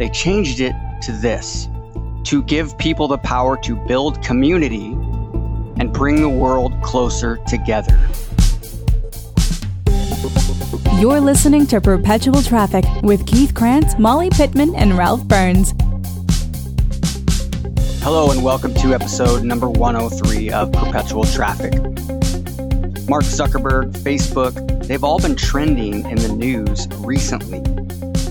They changed it to this to give people the power to build community and bring the world closer together. You're listening to Perpetual Traffic with Keith Krance, Molly Pittman, and Ralph Burns. Hello, and welcome to episode number 103 of Perpetual Traffic. Mark Zuckerberg, Facebook, they've all been trending in the news recently.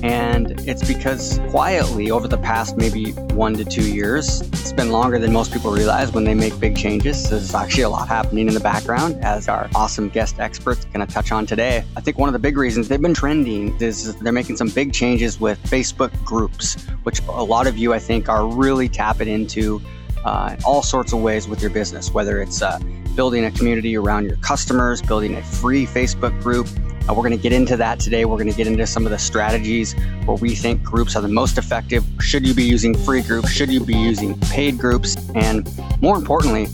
And it's because quietly over the past maybe one to two years, it's been longer than most people realize when they make big changes. There's actually a lot happening in the background, as our awesome guest experts going to touch on today. I think one of the big reasons they've been trending is they're making some big changes with Facebook groups, which a lot of you, I think, are really tapping into uh, all sorts of ways with your business, whether it's uh, building a community around your customers, building a free Facebook group, uh, we're going to get into that today. We're going to get into some of the strategies where we think groups are the most effective. Should you be using free groups? Should you be using paid groups? And more importantly,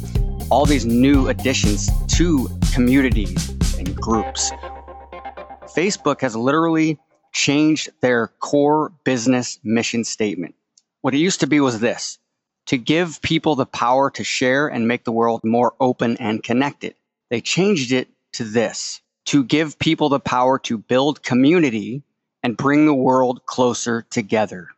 all these new additions to communities and groups. Facebook has literally changed their core business mission statement. What it used to be was this to give people the power to share and make the world more open and connected. They changed it to this to give people the power to build community and bring the world closer together.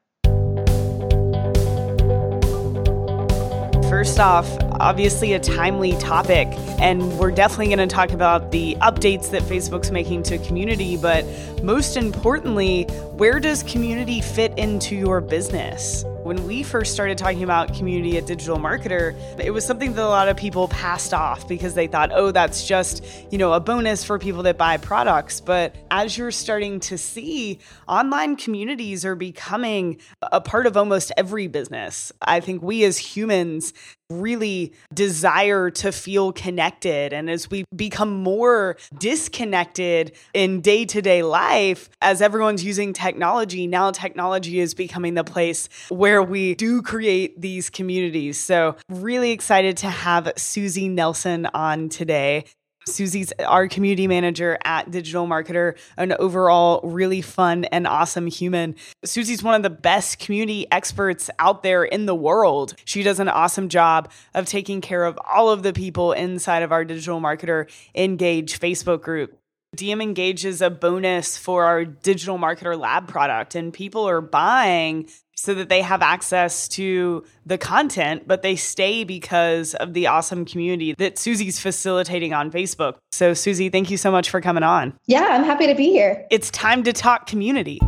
First off, obviously a timely topic, and we're definitely going to talk about the updates that Facebook's making to community, but most importantly, where does community fit into your business? When we first started talking about community at Digital Marketer, it was something that a lot of people passed off because they thought, oh, that's just, you know, a bonus for people that buy products. But as you're starting to see, online communities are becoming a part of almost every business. I think we as humans really desire to feel connected. And as we become more disconnected in day to day life, as everyone's using technology, now technology is becoming the place where we do create these communities. So, really excited to have Suzi Nelson on today. Suzi's our community manager at Digital Marketer, an overall really fun and awesome human. Suzi's one of the best community experts out there in the world. She does an awesome job of taking care of all of the people inside of our Digital Marketer Engage Facebook group. DM Engage is a bonus for our Digital Marketer Lab product, and people are buying so that they have access to the content, but they stay because of the awesome community that Suzi's facilitating on Facebook. So, Suzi, thank you so much for coming on. Yeah, I'm happy to be here. It's time to talk community.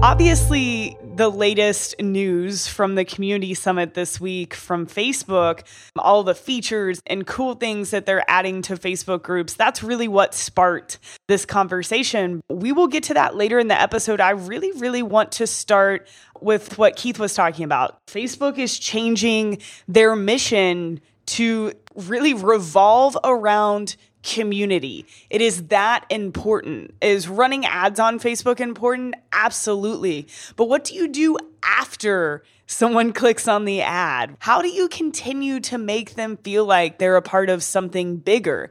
Obviously, the latest news from the community summit this week from Facebook, all the features and cool things that they're adding to Facebook groups. That's really what sparked this conversation. We will get to that later in the episode. I really, really want to start with what Keith was talking about. Facebook is changing their mission to really revolve around community. It is that important. Is running ads on Facebook important? Absolutely. But what do you do after someone clicks on the ad? How do you continue to make them feel like they're a part of something bigger?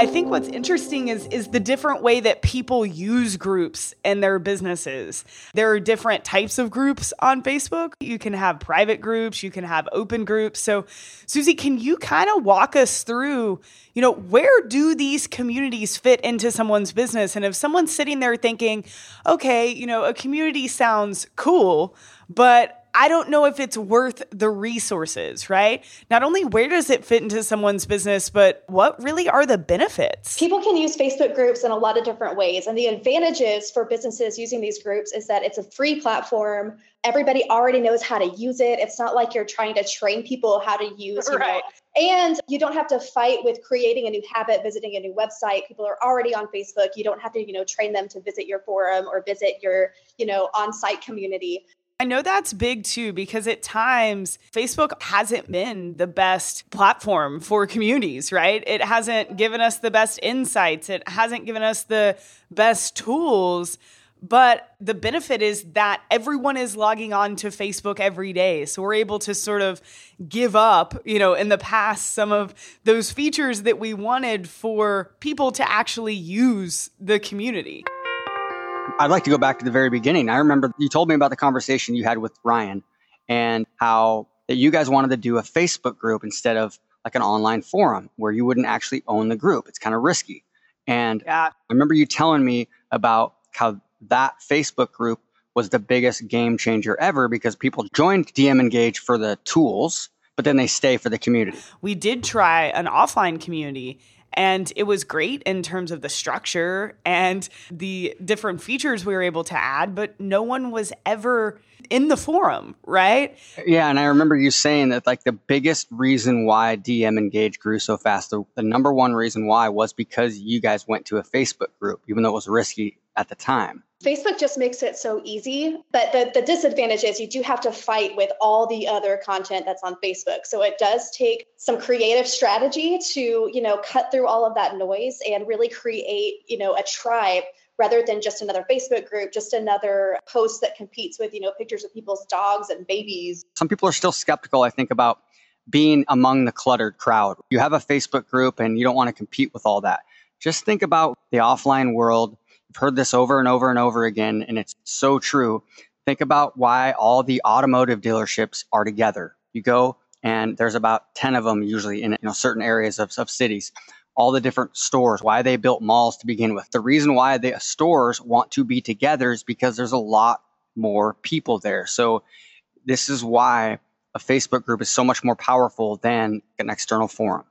I think what's interesting is is the different way that people use groups in their businesses. There are different types of groups on Facebook. You can have private groups, you can have open groups. So, Suzi, can you kind of walk us through, you know, where do these communities fit into someone's business? And if someone's sitting there thinking, okay, you know, a community sounds cool, but I don't know if it's worth the resources, right? Not only where does it fit into someone's business, but what really are the benefits? People can use Facebook groups in a lot of different ways. And the advantages for businesses using these groups is that it's a free platform. Everybody already knows how to use it. It's not like you're trying to train people how to use, you right. know, and you don't have to fight with creating a new habit, visiting a new website. People are already on Facebook. You don't have to, you know, train them to visit your forum or visit your, you know, on-site community. I know that's big too, because at times Facebook hasn't been the best platform for communities, right? It hasn't given us the best insights, it hasn't given us the best tools. But the benefit is that everyone is logging on to Facebook every day. So we're able to sort of give up, you know, in the past, some of those features that we wanted for people to actually use the community. I'd like to go back to the very beginning. I remember you told me about the conversation you had with Ryan and how that you guys wanted to do a Facebook group instead of like an online forum where you wouldn't actually own the group. It's kind of risky. And. I remember you telling me about how that Facebook group was the biggest game changer ever because people joined DM Engage for the tools, but then they stay for the community. We did try an offline community and it was great in terms of the structure and the different features we were able to add, but no one was ever in the forum, right? Yeah, and I remember you saying that like the biggest reason why DM Engage grew so fast, the, the number one reason why was because you guys went to a Facebook group, even though it was risky at the time. Facebook just makes it so easy. But the, the disadvantage is you do have to fight with all the other content that's on Facebook. So it does take some creative strategy to, you know, cut through all of that noise and really create, you know, a tribe rather than just another Facebook group, just another post that competes with, you know, pictures of people's dogs and babies. Some people are still skeptical, I think, about being among the cluttered crowd. You have a Facebook group and you don't want to compete with all that. Just think about the offline world heard this over and over and over again, and it's so true. Think about why all the automotive dealerships are together. You go and there's about 10 of them usually in you know, certain areas of, of cities. All the different stores, why they built malls to begin with. The reason why the stores want to be together is because there's a lot more people there. So this is why a Facebook group is so much more powerful than an external forum.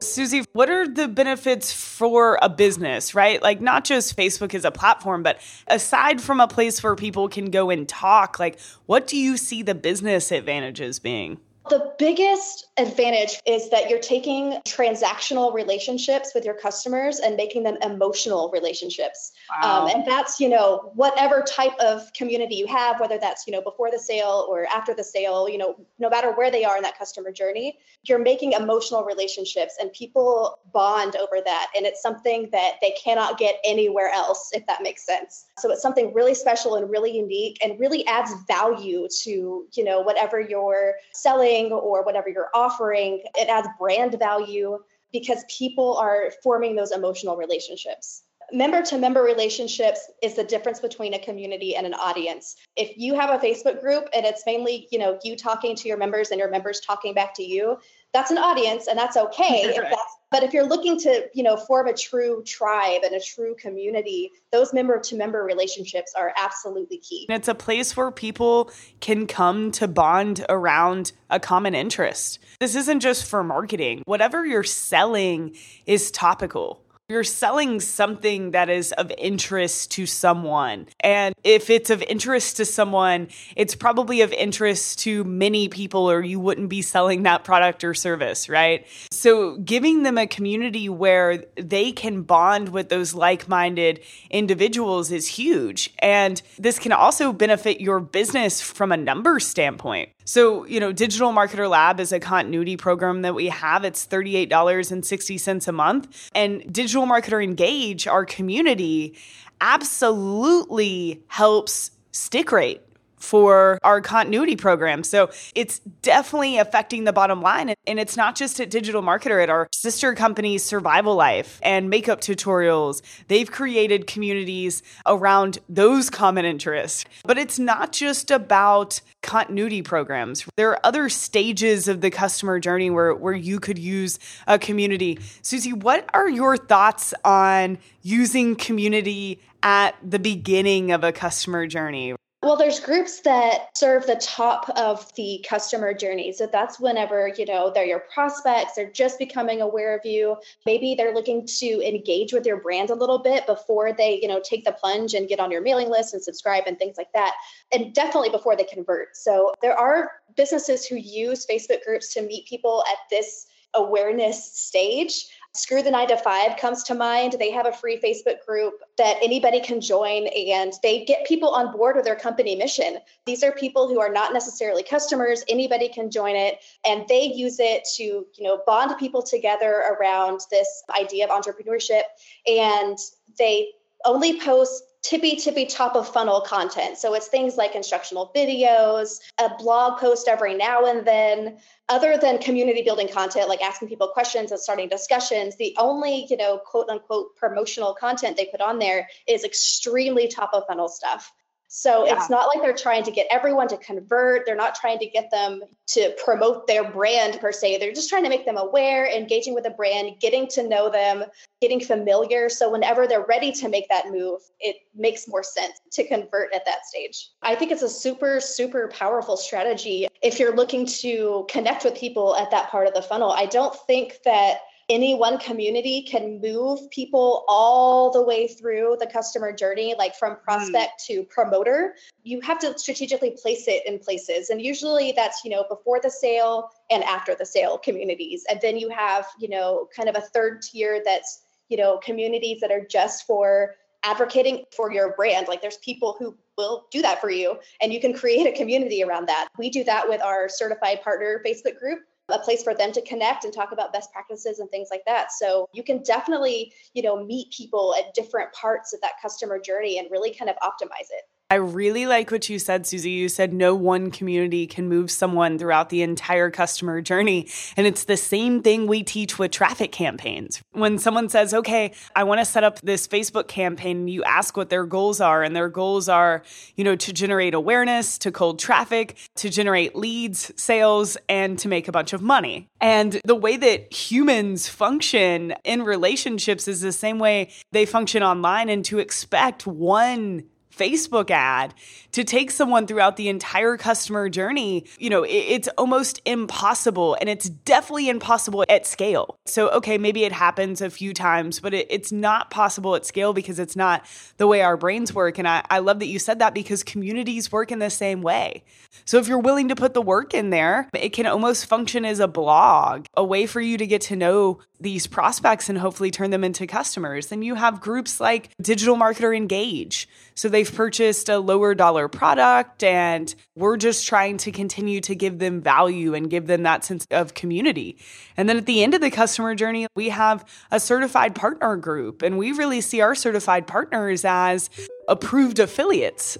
Suzi, what are the benefits for a business, right? Like, not just Facebook as a platform, but aside from a place where people can go and talk, like, what do you see the business advantages being? The biggest advantage is that you're taking transactional relationships with your customers and making them emotional relationships. Wow. Um, and that's, you know, whatever type of community you have, whether that's, you know, before the sale or after the sale, you know, no matter where they are in that customer journey, you're making emotional relationships and people bond over that. And it's something that they cannot get anywhere else, if that makes sense. So it's something really special and really unique and really adds value to, you know, whatever you're selling or whatever you're offering. It adds brand value because people are forming those emotional relationships. Member to member relationships is the difference between a community and an audience. If you have a Facebook group and it's mainly, you know, you talking to your members and your members talking back to you, that's an audience and that's okay if that's but if you're looking to you know form a true tribe and a true community those member to member relationships are absolutely key. And it's a place where people can come to bond around a common interest. This isn't just for marketing. Whatever you're selling is topical You're selling something that is of interest to someone. And if it's of interest to someone, it's probably of interest to many people, or you wouldn't be selling that product or service, right? So, giving them a community where they can bond with those like minded individuals is huge. And this can also benefit your business from a number standpoint. So, you know, Digital Marketer Lab is a continuity program that we have. It's $38.60 a month. And Digital Marketer Engage, our community, absolutely helps stick rate for our continuity program. So it's definitely affecting the bottom line. And it's not just at Digital Marketer, at our sister companies, Survival Life and Makeup Tutorials. They've created communities around those common interests. But it's not just about continuity programs. There are other stages of the customer journey where, where you could use a community. Suzi, what are your thoughts on using community at the beginning of a customer journey? Well, there's groups that serve the top of the customer journey. So that's whenever, you know, they're your prospects, they're just becoming aware of you. Maybe they're looking to engage with your brand a little bit before they, you know, take the plunge and get on your mailing list and subscribe and things like that. And definitely before they convert. So there are businesses who use Facebook groups to meet people at this awareness stage. Screw the Nine to Five comes to mind. They have a free Facebook group that anybody can join and they get people on board with their company mission. These are people who are not necessarily customers. Anybody can join it and they use it to, you know, bond people together around this idea of entrepreneurship. And they only post tippy tippy top of funnel content. So it's things like instructional videos, a blog post every now and then. Other than community building content like asking people questions and starting discussions, the only, you know, quote unquote promotional content they put on there is extremely top of funnel stuff. So yeah. it's not like they're trying to get everyone to convert. They're not trying to get them to promote their brand per se. They're just trying to make them aware, engaging with the brand, getting to know them, getting familiar. So whenever they're ready to make that move, it makes more sense to convert at that stage. I think it's a super, super powerful strategy if you're looking to connect with people at that part of the funnel. I don't think that any one community can move people all the way through the customer journey, like from hmm. prospect mm. to promoter. You have to strategically place it in places. And usually that's, you know, before the sale and after the sale communities. And then you have, you know, kind of a third tier that's, you know, communities that are just for advocating for your brand. Like there's people who will do that for you and you can create a community around that. We do that with our certified partner Facebook group a place for them to connect and talk about best practices and things like that. So you can definitely, you know, meet people at different parts of that customer journey and really kind of optimize it. I really like what you said, Suzi. You said no one community can move someone throughout the entire customer journey. And it's the same thing we teach with traffic campaigns. When someone says, okay, I want to set up this Facebook campaign, you ask what their goals are. And their goals are, you know, to generate awareness, to cold traffic, to generate leads, sales, and to make a bunch of money. And the way that humans function in relationships is the same way they function online. And to expect one Facebook ad to take someone throughout the entire customer journey, you know, it's almost impossible. And it's definitely impossible at scale. So, okay, maybe it happens a few times, but it's not possible at scale because it's not the way our brains work. And I, I love that you said that because communities work in the same way. So, if you're willing to put the work in there, it can almost function as a blog, a way for you to get to know these prospects and hopefully turn them into customers. Then you have groups like Digital Marketer Engage. So they've purchased a lower dollar product and we're just trying to continue to give them value and give them that sense of community. And then at the end of the customer journey, we have a certified partner group and we really see our certified partners as approved affiliates.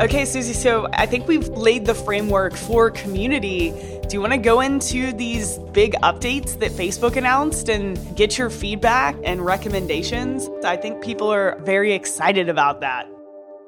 Okay, Suzi, so I think we've laid the framework for community. Do you want to go into these big updates that Facebook announced and get your feedback and recommendations? I think people are very excited about that.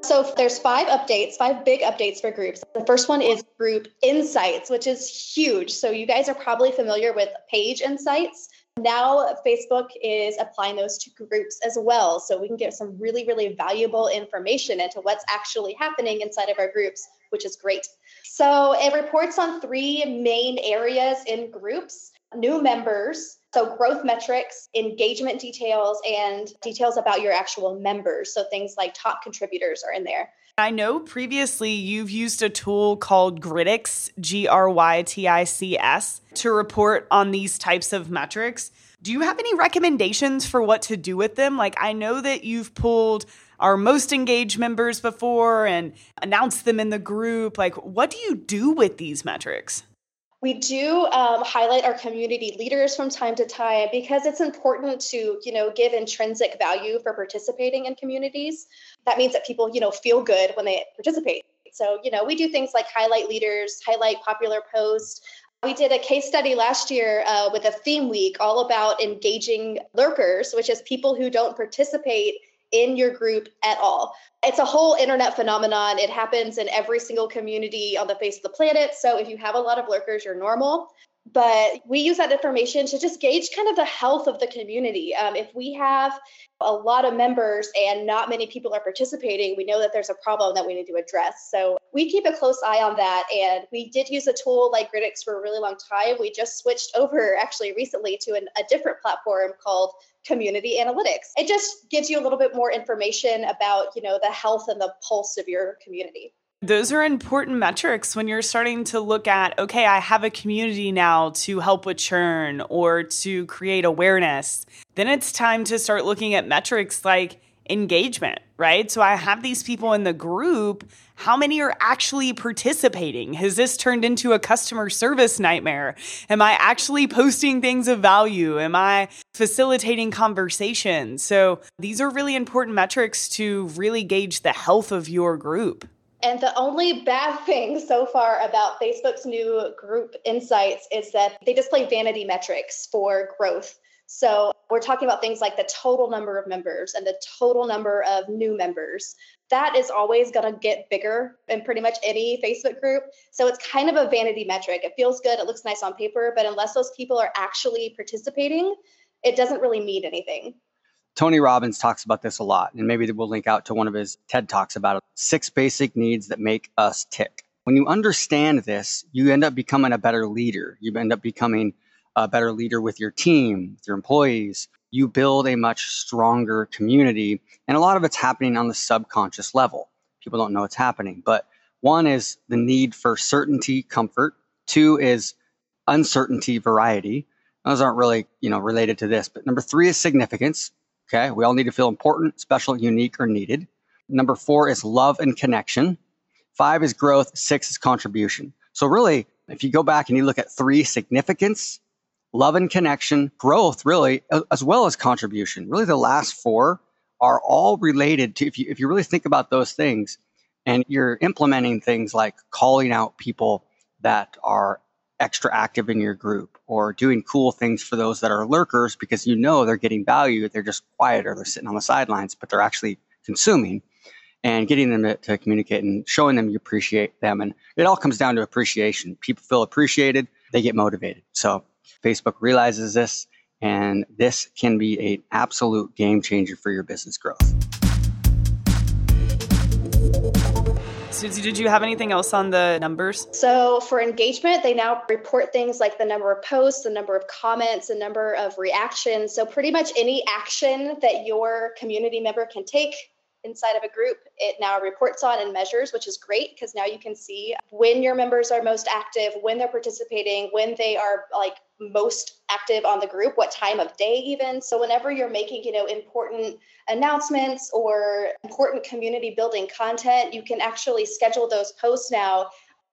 So there's five updates, five big updates for groups. The first one is group insights, which is huge. So you guys are probably familiar with page insights. Now, Facebook is applying those to groups as well. So we can get some really, really valuable information into what's actually happening inside of our groups, which is great. So it reports on three main areas in groups. new members, so growth metrics, engagement details, and details about your actual members. So things like top contributors are in there. I know previously you've used a tool called Grytics, G R Y T I C S, to report on these types of metrics. Do you have any recommendations for what to do with them? Like, I know that you've pulled our most engaged members before and announce them in the group. Like, what do you do with these metrics? We do um, highlight our community leaders from time to time because it's important to, you know, give intrinsic value for participating in communities. That means that people, you know, feel good when they participate. So, you know, we do things like highlight leaders, highlight popular posts. We did a case study last year uh, with a theme week all about engaging lurkers, which is people who don't participate in your group at all. It's a whole internet phenomenon. It happens in every single community on the face of the planet. So if you have a lot of lurkers, you're normal. But we use that information to just gauge kind of the health of the community. Um, if we have a lot of members and not many people are participating, we know that there's a problem that we need to address. So we keep a close eye on that. And we did use a tool like Grytics for a really long time. We just switched over actually recently to an, a different platform called Community Analytics. It just gives you a little bit more information about, you know, the health and the pulse of your community. Those are important metrics when you're starting to look at, okay, I have a community now to help with churn or to create awareness. Then it's time to start looking at metrics like engagement, right? So I have these people in the group. How many are actually participating? Has this turned into a customer service nightmare? Am I actually posting things of value? Am I facilitating conversation? So these are really important metrics to really gauge the health of your group. And the only bad thing so far about Facebook's new group insights is that they display vanity metrics for growth. So we're talking about things like the total number of members and the total number of new members. That is always going to get bigger in pretty much any Facebook group. So it's kind of a vanity metric. It feels good, it looks nice on paper, but unless those people are actually participating, it doesn't really mean anything. Tony Robbins talks about this a lot, and maybe we'll link out to one of his TED Talks about it. Six basic needs that make us tick. When you understand this, you end up becoming a better leader. You end up becoming a better leader with your team, with your employees. You build a much stronger community, and a lot of it's happening on the subconscious level. People don't know it's happening, but one is the need for certainty, comfort. Two is uncertainty, variety. Those aren't really, you know, related to this. But number three is significance. Okay. We all need to feel important, special, unique, or needed. Number four is love and connection. Five is growth. Six is contribution. So, really, if you go back and you look at three significance, love and connection, growth, really, as well as contribution, really the last four are all related to, if you, if you really think about those things and you're implementing things like calling out people that are extra active in your group or doing cool things for those that are lurkers because you know they're getting value. They're just quiet or they're sitting on the sidelines, but they're actually consuming and getting them to, to, communicate and showing them you appreciate them. And it all comes down to appreciation. People feel appreciated, they get motivated. So Facebook realizes this, and this can be an absolute game changer for your business growth. Suzi, did you have anything else on the numbers? So for engagement, they now report things like the number of posts, the number of comments, the number of reactions. So pretty much any action that your community member can take inside of a group, it now reports on and measures, which is great because now you can see when your members are most active, when they're participating, when they are like most active on the group, what time of day even. So whenever you're making, you know, important announcements or important community building content, you can actually schedule those posts now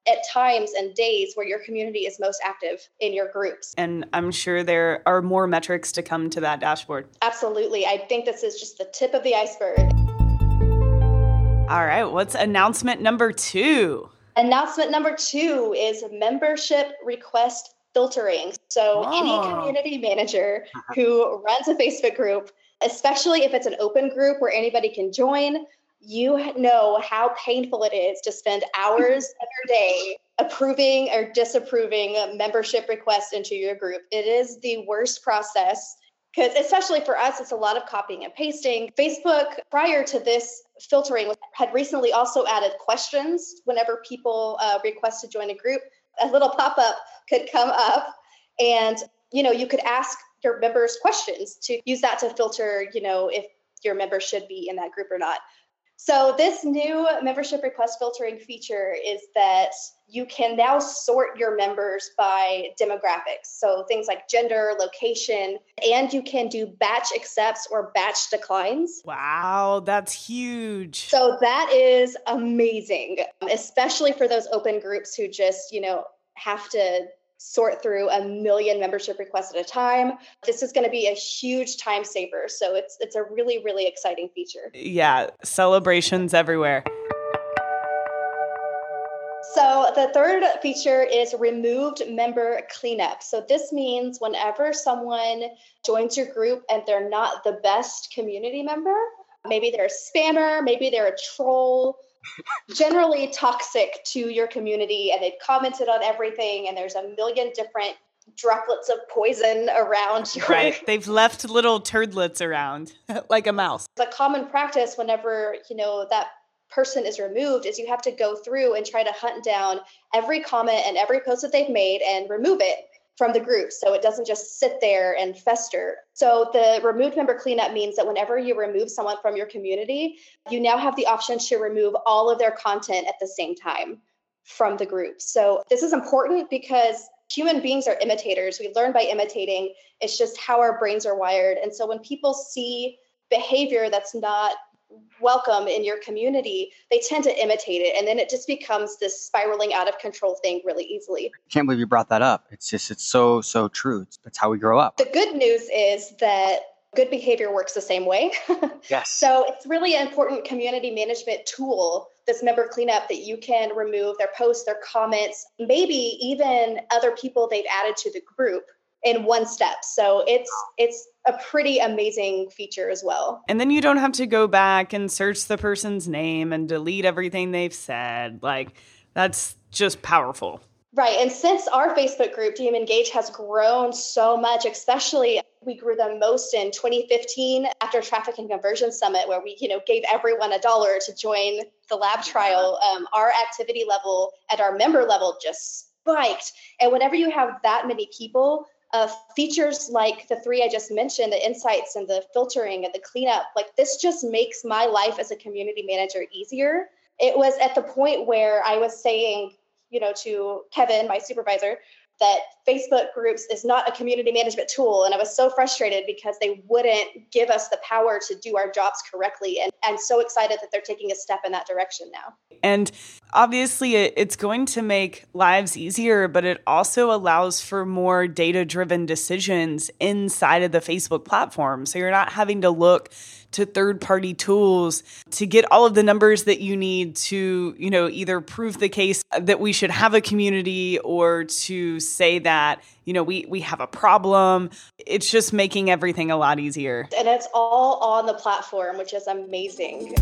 at times and days where your community is most active in your groups. And I'm sure there are more metrics to come to that dashboard. Absolutely. I think this is just the tip of the iceberg. All right, what's announcement number two? Announcement number two is membership request filtering. So, oh. any community manager uh-huh. who runs a Facebook group, especially if it's an open group where anybody can join, you know how painful it is to spend hours of your day approving or disapproving membership requests into your group. It is the worst process because especially for us it's a lot of copying and pasting facebook prior to this filtering had recently also added questions whenever people uh, request to join a group a little pop-up could come up and you know, you could ask your members questions to use that to filter, you know, if your member should be in that group or not. So, this new membership request filtering feature is that you can now sort your members by demographics. So, things like gender, location, and you can do batch accepts or batch declines. Wow, that's huge. So, that is amazing, especially for those open groups who just, you know, have to sort through a million membership requests at a time. This is going to be a huge time saver. So it's it's a really really exciting feature. Yeah, celebrations everywhere. So the third feature is removed member cleanup. So this means whenever someone joins your group and they're not the best community member, maybe they're a spammer, maybe they're a troll, generally toxic to your community and they've commented on everything and there's a million different droplets of poison around your right. They've left little turdlets around like a mouse. The common practice whenever you know that person is removed is you have to go through and try to hunt down every comment and every post that they've made and remove it from the group so it doesn't just sit there and fester. So the removed member cleanup means that whenever you remove someone from your community, you now have the option to remove all of their content at the same time from the group. So this is important because human beings are imitators. We learn by imitating. It's just how our brains are wired. And so when people see behavior that's not welcome in your community, they tend to imitate it. And then it just becomes this spiraling out of control thing really easily. Can't believe you brought that up. It's just, it's so, so true. It's, that's how we grow up. The good news is that good behavior works the same way. yes. So it's really an important community management tool, this member cleanup that you can remove their posts, their comments, maybe even other people they've added to the group in one step. So it's it's a pretty amazing feature as well. And then you don't have to go back and search the person's name and delete everything they've said. Like that's just powerful. Right. And since our Facebook group, DM Engage, has grown so much, especially we grew the most in 2015 after Traffic and Conversion Summit, where we, you know, gave everyone a dollar to join the lab trial. Um, our activity level at our member level just spiked. And whenever you have that many people, uh, features like the three I just mentioned, the insights and the filtering and the cleanup, like this just makes my life as a community manager easier. It was at the point where I was saying, you know, to Kevin, my supervisor, that Facebook groups is not a community management tool. And I was so frustrated because they wouldn't give us the power to do our jobs correctly. And I'm so excited that they're taking a step in that direction now. And obviously, it's going to make lives easier, but it also allows for more data driven decisions inside of the Facebook platform. So you're not having to look to third party tools to get all of the numbers that you need to, you know, either prove the case that we should have a community or to say that, you know, we, we have a problem. It's just making everything a lot easier. And it's all on the platform, which is amazing.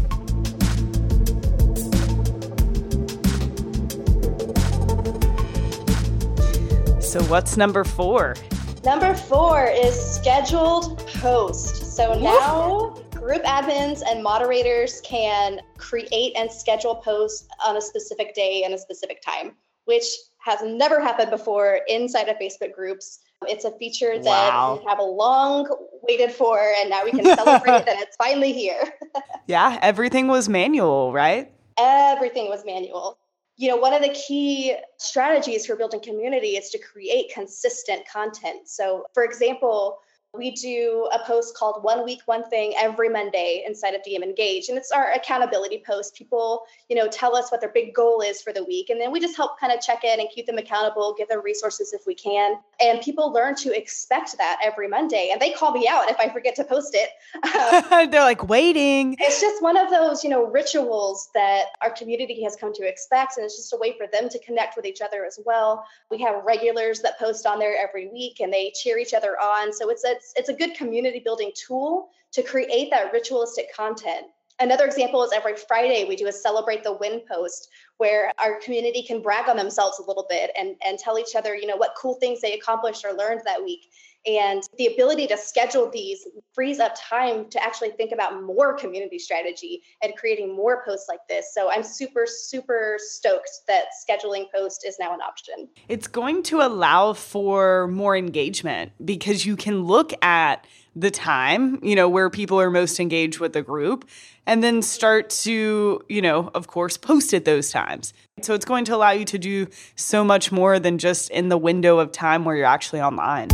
So, what's number four? Number four is scheduled post. So now group admins and moderators can create and schedule posts on a specific day and a specific time, which has never happened before inside of Facebook groups. It's a feature that wow. we have a long waited for, and now we can celebrate that it's finally here. yeah, everything was manual, right? Everything was manual. You know, one of the key strategies for building community is to create consistent content. So, for example, we do a post called One Week, One Thing every Monday inside of DM Engage. And it's our accountability post. People, you know, tell us what their big goal is for the week. And then we just help kind of check in and keep them accountable, give them resources if we can. And people learn to expect that every Monday. And they call me out if I forget to post it. Um, They're like waiting. It's just one of those, you know, rituals that our community has come to expect. And it's just a way for them to connect with each other as well. We have regulars that post on there every week and they cheer each other on. So it's a it's it's a good community building tool to create that ritualistic content. Another example is every Friday we do a celebrate the win post where our community can brag on themselves a little bit and, and tell each other, you know, what cool things they accomplished or learned that week. And the ability to schedule these frees up time to actually think about more community strategy and creating more posts like this. So I'm super, super stoked that scheduling post is now an option. It's going to allow for more engagement because you can look at the time, you know, where people are most engaged with the group, and then start to, you know, of course, post at those times. So it's going to allow you to do so much more than just in the window of time where you're actually online.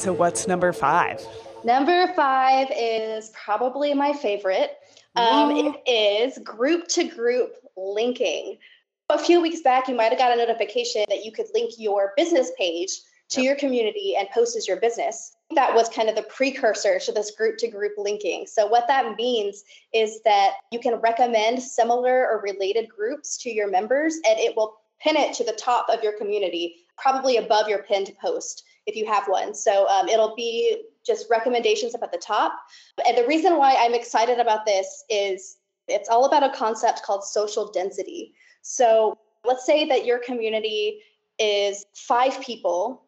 So, what's number five? Number five is probably my favorite. Um, it is group to group linking. A few weeks back, you might have got a notification that you could link your business page to your community and post as your business. That was kind of the precursor to this group to group linking. So, what that means is that you can recommend similar or related groups to your members, and it will pin it to the top of your community, probably above your pinned post if you have one. So um, it'll be just recommendations up at the top. And the reason why I'm excited about this is it's all about a concept called social density. So let's say that your community is five people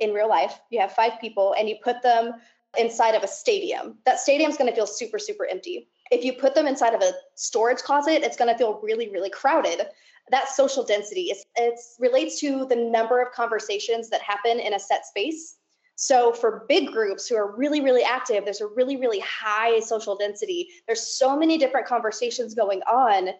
in real life. You have five people and you put them inside of a stadium. That stadium is going to feel super, super empty. If you put them inside of a storage closet, it's going to feel really, really crowded. That social density is it relates to the number of conversations that happen in a set space. So for big groups who are really really active there's a really really high social density. There's so many different conversations going on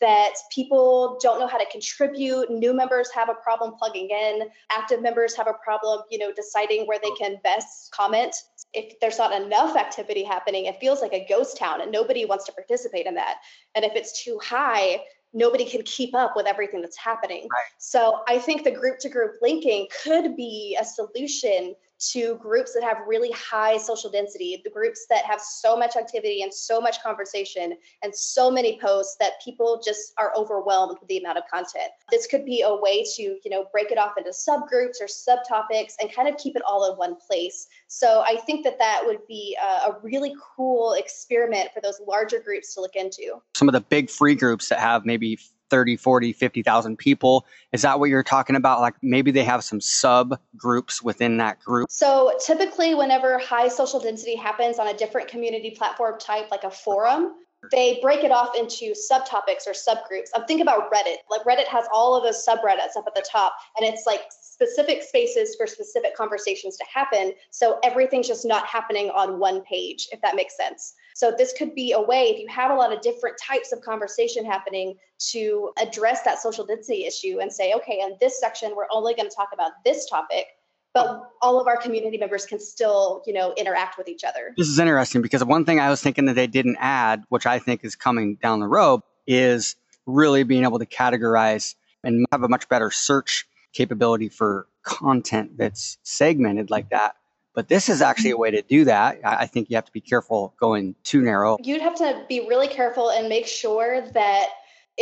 that people don't know how to contribute. New members have a problem plugging in. Active members have a problem you know deciding where they can best comment if there's not enough activity happening it feels like a ghost town and nobody wants to participate in that and if it's too high nobody can keep up with everything that's happening. Right. So I think the group to group linking could be a solution to groups that have really high social density, the groups that have so much activity and so much conversation and so many posts that people just are overwhelmed with the amount of content. This could be a way to, you know, break it off into subgroups or subtopics and kind of keep it all in one place. So I think that that would be a, really cool experiment for those larger groups to look into. Some of the big free groups that have maybe 30, 40, 50,000 people. Is that what you're talking about? Like maybe they have some sub groups within that group? So typically, whenever high social density happens on a different community platform type, like a forum, they break it off into subtopics or subgroups. Um, I'm thinking about Reddit. Like Reddit has all of those subreddits up at the top, and it's like specific spaces for specific conversations to happen. So everything's just not happening on one page, if that makes sense. So this could be a way if you have a lot of different types of conversation happening to address that social density issue and say, okay, in this section, we're only going to talk about this topic but all of our community members can still you know interact with each other this is interesting because one thing i was thinking that they didn't add which i think is coming down the road is really being able to categorize and have a much better search capability for content that's segmented like that but this is actually a way to do that. I think you have to be careful going too narrow. You'd have to be really careful and make sure that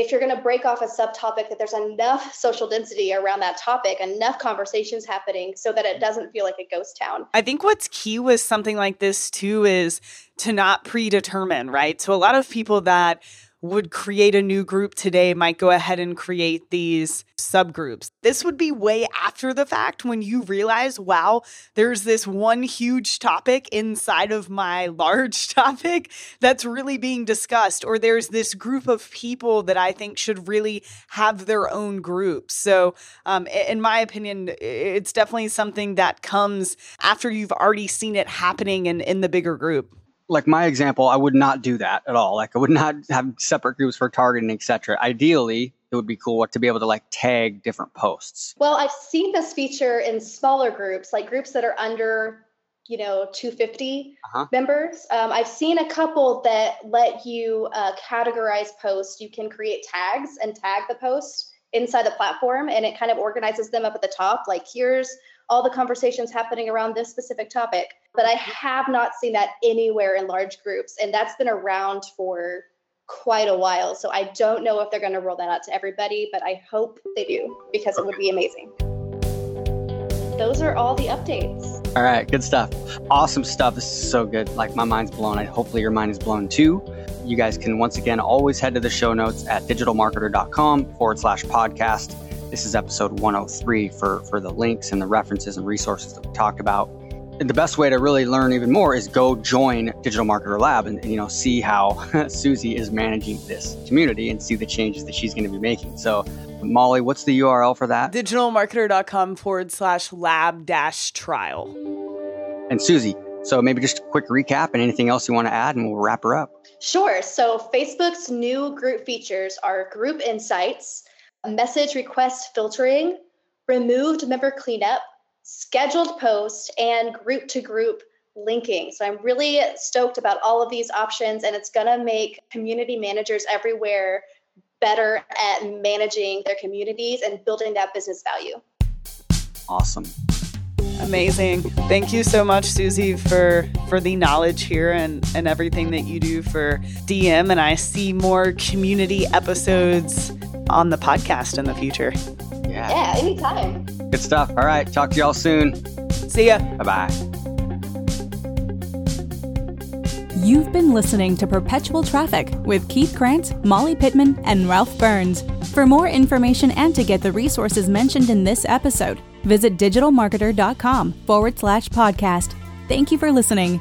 if you're going to break off a subtopic that there's enough social density around that topic enough conversations happening so that it doesn't feel like a ghost town. I think what's key with something like this too is to not predetermine right? So a lot of people that would create a new group today might go ahead and create these subgroups. This would be way after the fact when you realize, wow, there's this one huge topic inside of my large topic that's really being discussed, or there's this group of people that I think should really have their own group. So, um, in my opinion, it's definitely something that comes after you've already seen it happening in, in the bigger group like my example, I would not do that at all. Like I would not have separate groups for targeting, etc. Ideally, it would be cool to be able to like tag different posts. Well, I've seen this feature in smaller groups, like groups that are under, you know, 250 uh-huh. members. Um, I've seen a couple that let you uh, categorize posts. You can create tags and tag the posts inside the platform, and it kind of organizes them up at the top. Like here's all the conversations happening around this specific topic. But I have not seen that anywhere in large groups. And that's been around for quite a while. So I don't know if they're going to roll that out to everybody, but I hope they do because it would be amazing. Those are all the updates. All right, good stuff. Awesome stuff. This is so good. Like my mind's blown. I hopefully your mind is blown too. you guys can once again always head to the show notes at digitalmarketer.com forward slash podcast. This is episode 103 for, for the links and the references and resources that we talked about. And the best way to really learn even more is go join Digital Marketer Lab and, and you know see how Suzi is managing this community and see the changes that she's going to be making. So Molly, what's the URL for that? Digitalmarketer.com forward slash lab dash trial. And Suzi, so maybe just a quick recap and anything else you want to add, and we'll wrap her up. Sure. So Facebook's new group features are group insights, message request filtering, removed member cleanup, scheduled post, and group to group linking. So I'm really stoked about all of these options, and it's going to make community managers everywhere better at managing their communities and building that business value. Awesome. Amazing. Thank you so much, Suzi, for for the knowledge here and, and everything that you do for DM. And I see more community episodes on the podcast in the future. Yeah. Yeah, anytime. Good stuff. All right. Talk to y'all soon. See ya. Bye bye. You've been listening to Perpetual Traffic with Keith Krance, Molly Pittman, and Ralph Burns. For more information and to get the resources mentioned in this episode, visit digitalmarketer.com forward slash podcast. Thank you for listening.